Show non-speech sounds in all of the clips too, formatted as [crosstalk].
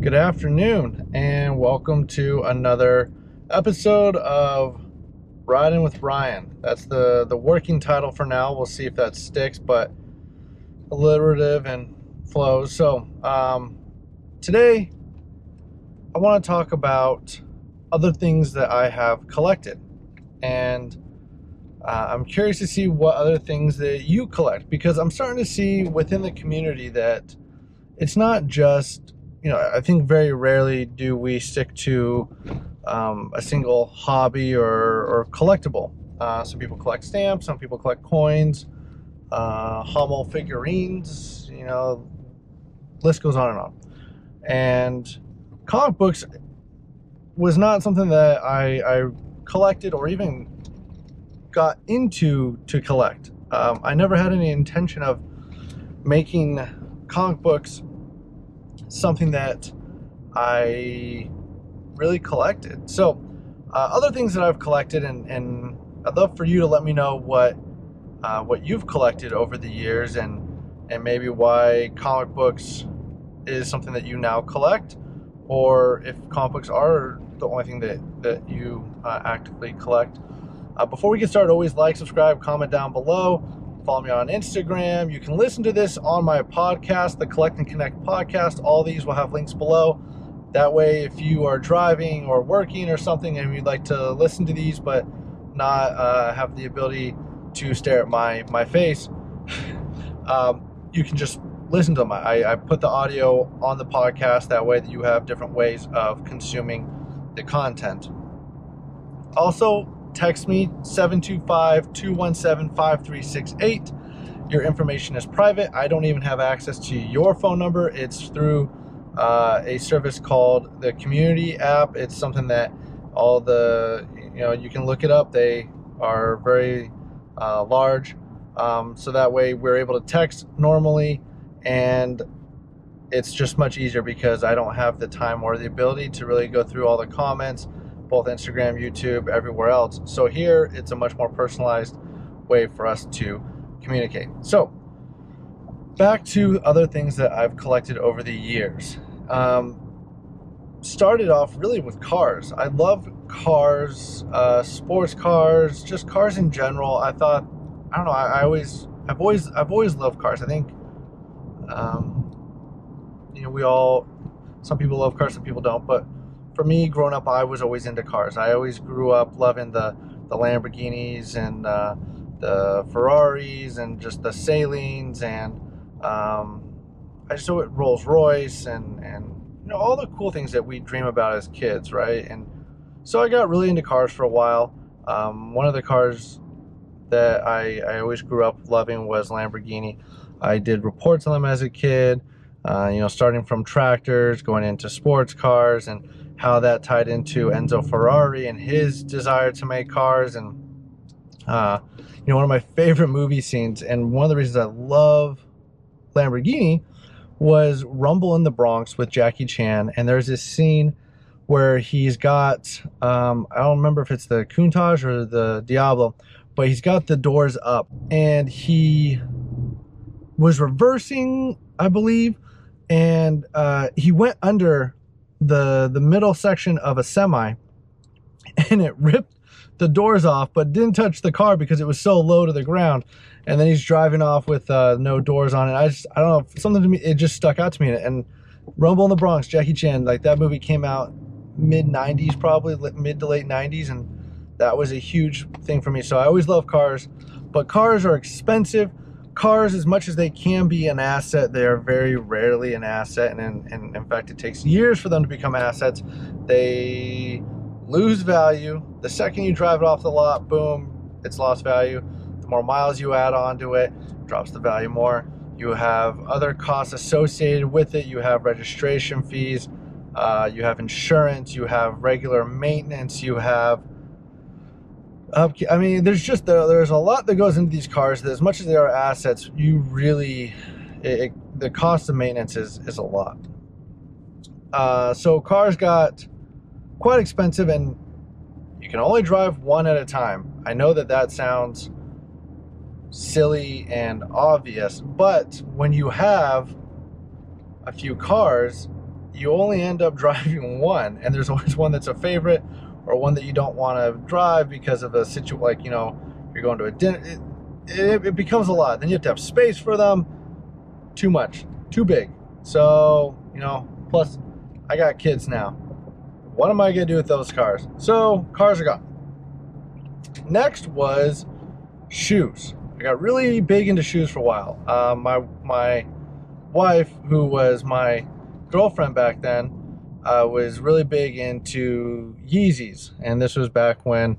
Good afternoon, and welcome to another episode of Riding with Ryan. That's the the working title for now. We'll see if that sticks, but alliterative and flows. So um, today, I want to talk about other things that I have collected, and uh, I'm curious to see what other things that you collect because I'm starting to see within the community that it's not just you know, I think very rarely do we stick to um, a single hobby or, or collectible. Uh, some people collect stamps, some people collect coins, uh, Hummel figurines, you know, list goes on and on. And comic books was not something that I, I collected or even got into to collect. Um, I never had any intention of making comic books something that I really collected. So, uh, other things that I've collected, and, and I'd love for you to let me know what uh, what you've collected over the years, and and maybe why comic books is something that you now collect, or if comic books are the only thing that that you uh, actively collect. Uh, before we get started, always like, subscribe, comment down below. Follow me on Instagram. You can listen to this on my podcast, the Collect and Connect podcast. All these will have links below. That way, if you are driving or working or something and you'd like to listen to these but not uh, have the ability to stare at my, my face, [sighs] um, you can just listen to them. I, I put the audio on the podcast that way that you have different ways of consuming the content. Also, text me 725 217 5368. Your information is private. I don't even have access to your phone number. It's through uh, a service called the Community app. It's something that all the, you know, you can look it up. They are very uh, large. Um, so that way we're able to text normally and it's just much easier because I don't have the time or the ability to really go through all the comments both Instagram, YouTube, everywhere else. So here it's a much more personalized way for us to communicate. So back to other things that I've collected over the years. Um, started off really with cars. I love cars, uh, sports cars, just cars in general. I thought, I don't know, I, I always, I've always, I've always loved cars. I think, um, you know, we all, some people love cars, some people don't, but for me, growing up, I was always into cars. I always grew up loving the the Lamborghinis and uh, the Ferraris and just the Saleens and um, I just saw it Rolls Royce and and you know all the cool things that we dream about as kids, right? And so I got really into cars for a while. Um, one of the cars that I, I always grew up loving was Lamborghini. I did reports on them as a kid, uh, you know, starting from tractors, going into sports cars, and how that tied into Enzo Ferrari and his desire to make cars. And, uh, you know, one of my favorite movie scenes, and one of the reasons I love Lamborghini was Rumble in the Bronx with Jackie Chan. And there's this scene where he's got, um, I don't remember if it's the Countach or the Diablo, but he's got the doors up and he was reversing, I believe, and uh, he went under the the middle section of a semi [laughs] and it ripped the doors off but didn't touch the car because it was so low to the ground. And then he's driving off with uh, no doors on it. I just i don't know something to me it just stuck out to me. And rumble in the bronx jackie chan like that movie came out mid 90s probably mid to late 90s and that was a huge thing for me. So i always love cars but cars are expensive cars, as much as they can be an asset, they are very rarely an asset. And in, and in fact, it takes years for them to become assets. They lose value. The second you drive it off the lot, boom, it's lost value. The more miles you add onto it, drops the value more. You have other costs associated with it. You have registration fees. Uh, you have insurance. You have regular maintenance. You have I mean, there's just there's a lot that goes into these cars. That as much as they are assets, you really it, it, the cost of maintenance is is a lot. Uh, so cars got quite expensive, and you can only drive one at a time. I know that that sounds silly and obvious, but when you have a few cars, you only end up [laughs] driving one, and there's always one that's a favorite or one that you don't want to drive because of a situation like you know you're going to a dinner. It, it, it becomes a lot. Then you have to have space for them. Too much, too big. So you know, plus I got kids now. What am I gonna do with those cars? So cars are gone. Next was shoes. I got really big into shoes for a while. Uh, my my wife, who was my girlfriend back then, uh, was really big into Yeezys, and this was back when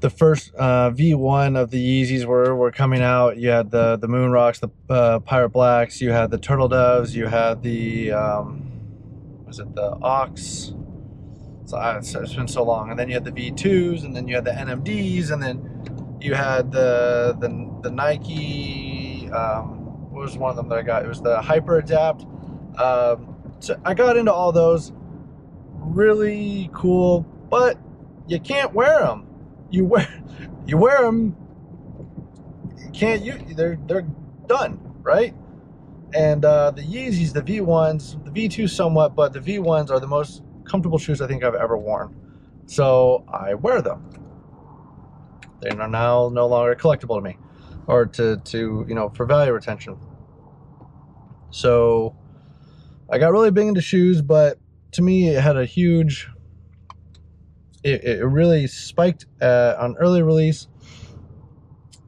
the first uh, V1 of the Yeezys were, were coming out. You had the the Moon Rocks, the uh, Pirate Blacks, you had the Turtle Doves, you had the um, was it the Ox? So I, it's been so long, and then you had the V2s, and then you had the NMDs, and then you had the the, the Nike. Um, what was one of them that I got? It was the Hyper Adapt. Um, so I got into all those. Really cool, but you can't wear them. You wear [laughs] you wear them. You can't you? They're they're done, right? And uh, the Yeezys, the V1s, the V2 somewhat, but the V1s are the most comfortable shoes I think I've ever worn. So I wear them. They are now no longer collectible to me, or to to you know for value retention. So I got really big into shoes, but to me, it had a huge. It, it really spiked uh, on early release,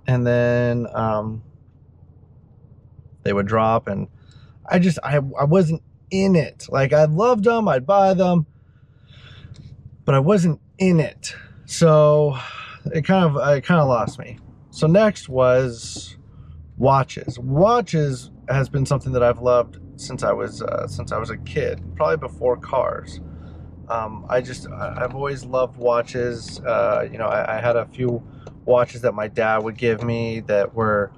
and then um, they would drop, and I just I I wasn't in it. Like I loved them, I'd buy them, but I wasn't in it. So it kind of it kind of lost me. So next was watches. Watches has been something that I've loved since I was uh, since I was a kid, probably before cars. Um, I just I've always loved watches. Uh, you know, I, I, had a few watches that my dad would give me that were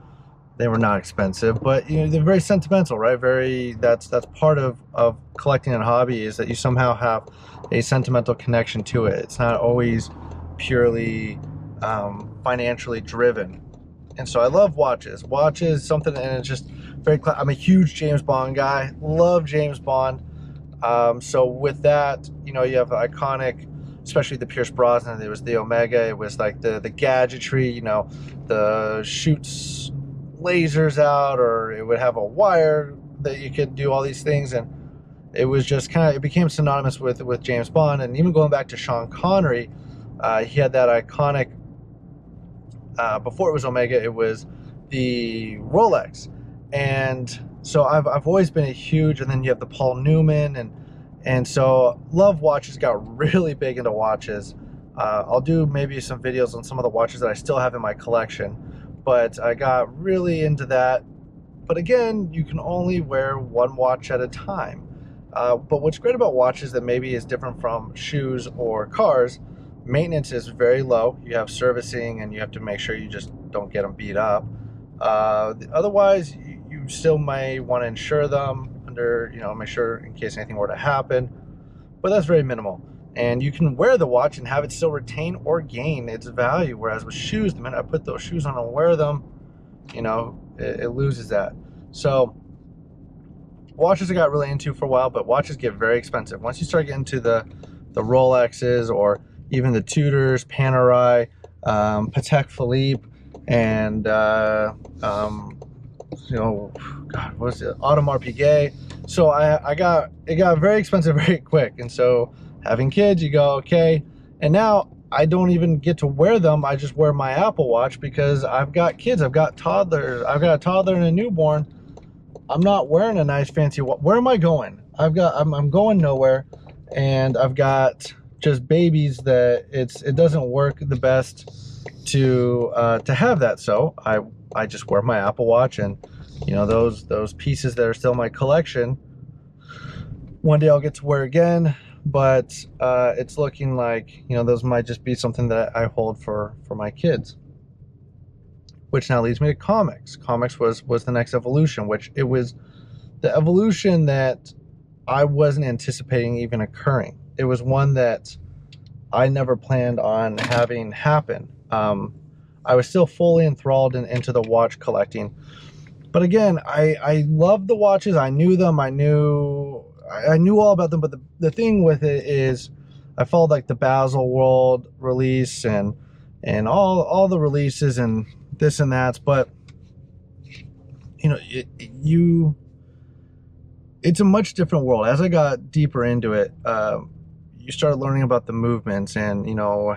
they were not expensive, but you know they're very sentimental, right? Very that's that's part of of collecting a hobby is that you somehow have a sentimental connection to it. It's not always purely um, financially driven. And so I love watches. Watches something, and it's just very. I'm a huge James Bond guy. Love James Bond. Um, so with that, you know, you have iconic, especially the Pierce Brosnan. It was the Omega. It was like the the gadgetry. You know, the shoots lasers out, or it would have a wire that you could do all these things, and it was just kind of it became synonymous with with James Bond. And even going back to Sean Connery, uh, he had that iconic. Uh, before it was Omega, it was the Rolex. And so I've, I've always been a huge and then you have the paul newman and and so love watches got [laughs] really big into watches. Uh, i'll do maybe some videos on some of the watches that i still have in my collection but i got really into that. But again you can only wear one watch at a time. Uh, but what's great about watches that maybe is different from shoes or cars maintenance is very low you have servicing and you have to make sure you just don't get them beat up uh, otherwise you still may want to insure them under, you know, make sure in case anything were to happen, but that's very minimal. And you can wear the watch and have it still retain or gain its value. Whereas with shoes, the minute I put those shoes on and wear them, you know, it, it loses that. So watches I got really into for a while, but watches get very expensive. Once you start getting to the the Rolexes or even the Tudors, Panerai, um, Patek Philippe, and uh, um, you know, God, what was it? Audemars Piguet. So I, I got, it got very expensive [laughs] very quick. And so having kids, you go, okay. And now I don't even get to wear them. I just wear my Apple Watch because I've got kids. I've got toddlers. I've got a toddler and a newborn. I'm not wearing a nice fancy. Where am I going? I've got, I'm, I'm going nowhere. And I've got just babies that it's, it doesn't work the best to, uh, to have that. So I I just wear my Apple Watch and you know those those pieces that are still my collection one day I'll get to wear again but uh, it's looking like you know those might just be something that I hold for for my kids. Which now leads me to comics. Comics was was the next evolution which it was the evolution that I wasn't anticipating even occurring it was one that I never planned on having happen um, I was still fully enthralled in, into the watch collecting. But again, I, I loved the watches. I knew them. I knew I, I knew all about them, but the, the thing with it is I followed like the Baselworld release and and all all the releases and this and that, but you know, it, it, you it's a much different world. As I got deeper into it, uh, you start learning about the movements and you know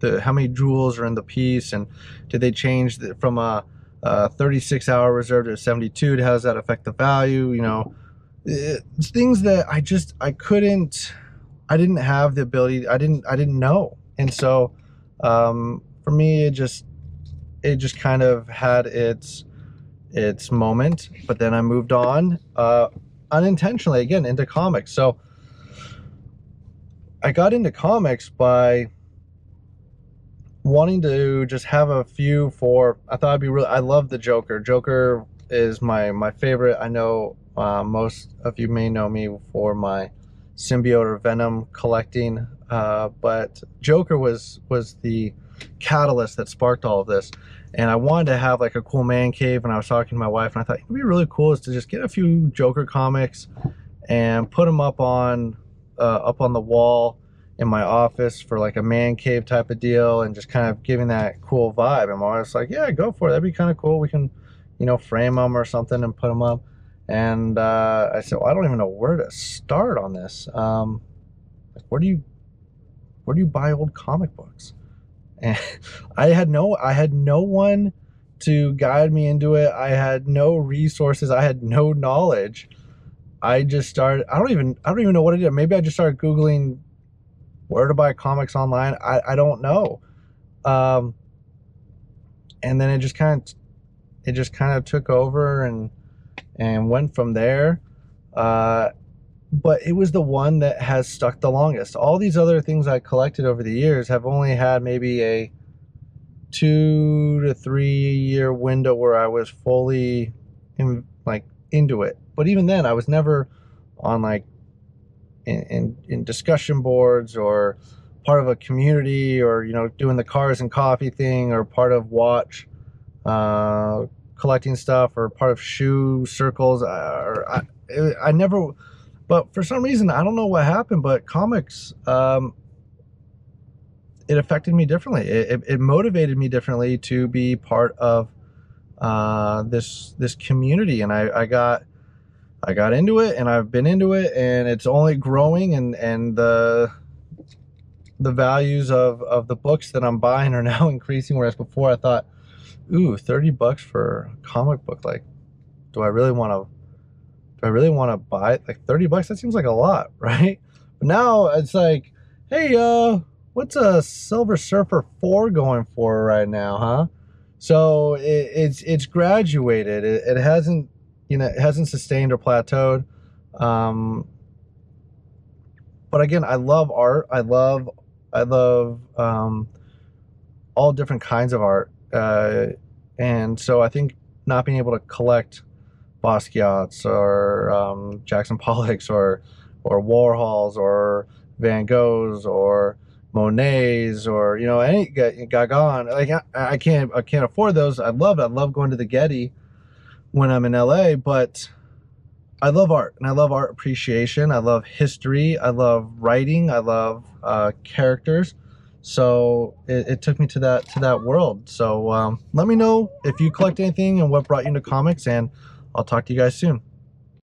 the how many jewels are in the piece and did they change the, from a, a 36 hour reserve to a 72? How does that affect the value? You know, it's things that I just I couldn't I didn't have the ability I didn't I didn't know and so um, for me it just it just kind of had its its moment but then I moved on uh, unintentionally again into comics so I got into comics by wanting to just have a few for I thought I'd be really I love the Joker Joker is my my favorite I know uh, most of you may know me for my symbiote or venom collecting, uh, but Joker was was the catalyst that sparked all of this. And I wanted to have like a cool man cave, and I was talking to my wife, and I thought it'd be really cool is to just get a few Joker comics and put them up on uh, up on the wall in my office for like a man cave type of deal, and just kind of giving that cool vibe. And I was like, yeah, go for it. That'd be kind of cool. We can, you know, frame them or something and put them up. And uh, I said, well, I don't even know where to start on this. Um, like, where do you, where do you buy old comic books? [laughs] And I had no, I had no one to guide me into it. I had no resources. I had no knowledge. I just started. I don't even. I don't even know what I did. Maybe I just started googling where to buy comics online. I, I don't know. Um, and then it just kind of, it just kind of took over and and went from there. Uh, but it was the one that has stuck the longest. All these other things I collected over the years have only had maybe a two to three year window where I was fully in, like into it. But even then, I was never on like in, in, in discussion boards or part of a community or you know doing the cars and coffee thing or part of watch uh, collecting stuff or part of shoe circles. Or I, I never but for some reason I don't know what happened but comics um, it affected me differently. It, it, it, motivated me differently to be part of uh, this this community. And I, I got I got into it and I've been into it and it's only growing and and the the values of of the books that I'm buying are [laughs] now increasing whereas before I thought ooh, 30 bucks for a comic book. Like, do I really want to, do I really want to buy it? Like 30 bucks, that seems like a lot, [laughs] right? But now it's like, hey, uh, what's a Silver Surfer 4 going for right now, huh? So it, it's, it's graduated. It, it hasn't, you know, it hasn't sustained or plateaued. Um, but again, I love art. I love, I love, um, all different kinds of art uh, and so I think not being able to collect Basquiat's or um, Jackson [laughs] Pollock's or or Warhol's or Van Gogh's or Monet's or you know any Gauguin like I, I can't I can't afford those. I love it. I love going to the Getty when I'm in LA, but I love art and I love art appreciation. I love history. I love writing. I love uh, characters. So it, it, took me to that to that world. So um, let me know if you collect anything and what brought you into comics, and I'll talk to you guys soon.